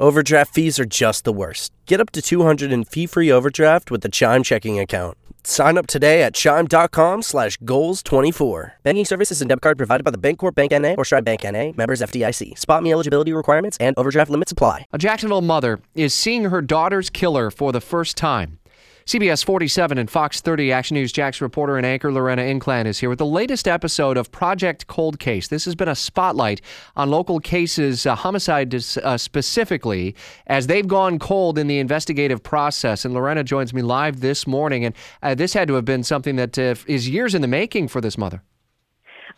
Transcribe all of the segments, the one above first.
Overdraft fees are just the worst. Get up to 200 in fee-free overdraft with the Chime checking account. Sign up today at chime.com slash goals24. Banking services and debit card provided by the Bancorp Bank N.A. or Stride Bank N.A. Members FDIC. SpotMe eligibility requirements and overdraft limits apply. A Jacksonville mother is seeing her daughter's killer for the first time. CBS 47 and Fox 30 Action News Jax reporter and anchor Lorena Inclán is here with the latest episode of Project Cold Case. This has been a spotlight on local cases, uh, homicide uh, specifically, as they've gone cold in the investigative process. And Lorena joins me live this morning. And uh, this had to have been something that uh, is years in the making for this mother.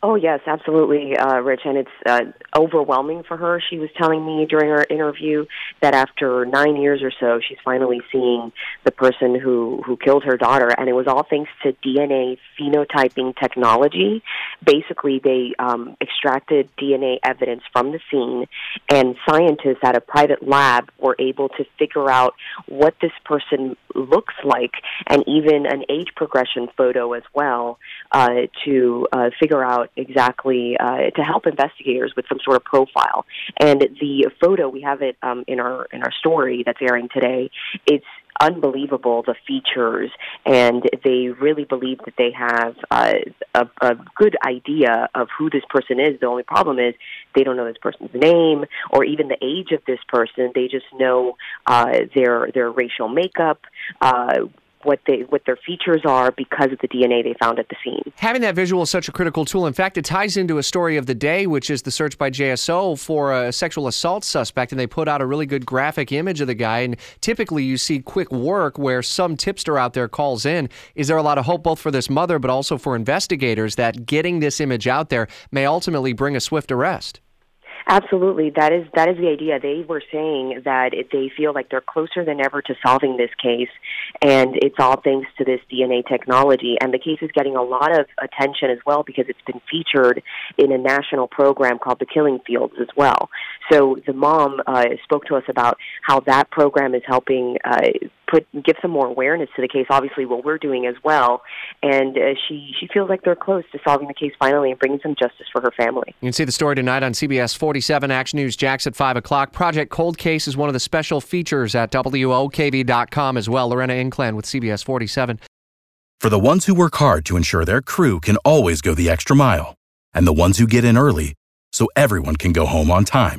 Oh yes, absolutely, uh, Rich, and it's uh, overwhelming for her. She was telling me during our interview that after nine years or so, she's finally seeing the person who who killed her daughter, and it was all thanks to DNA phenotyping technology. Basically, they um, extracted DNA evidence from the scene, and scientists at a private lab were able to figure out what this person looks like, and even an age progression photo as well, uh, to uh, figure out out exactly uh, to help investigators with some sort of profile. And the photo we have it um, in our in our story that's airing today. It's unbelievable the features and they really believe that they have uh, a, a good idea of who this person is the only problem is they don't know this person's name or even the age of this person they just know uh, their their racial makeup uh, what they what their features are because of the DNA they found at the scene. Having that visual is such a critical tool. In fact, it ties into a story of the day, which is the search by JSO for a sexual assault suspect, and they put out a really good graphic image of the guy. And typically, you see quick work where some tipster out there calls in. Is there a lot of hope both for this mother, but also for investigators that getting this image out there may ultimately bring a swift arrest? Absolutely, that is that is the idea. They were saying that they feel like they're closer than ever to solving this case, and it's all thanks to this DNA technology. And the case is getting a lot of attention as well because it's been featured in a national program called The Killing Fields as well. So the mom uh, spoke to us about how that program is helping uh, put give some more awareness to the case. Obviously, what we're doing as well, and uh, she she feels like they're close to solving the case finally and bringing some justice for her family. You can see the story tonight on CBS 47 Action News Jax at five o'clock. Project Cold Case is one of the special features at WOKV.com as well. Lorena Inclán with CBS 47. For the ones who work hard to ensure their crew can always go the extra mile, and the ones who get in early so everyone can go home on time,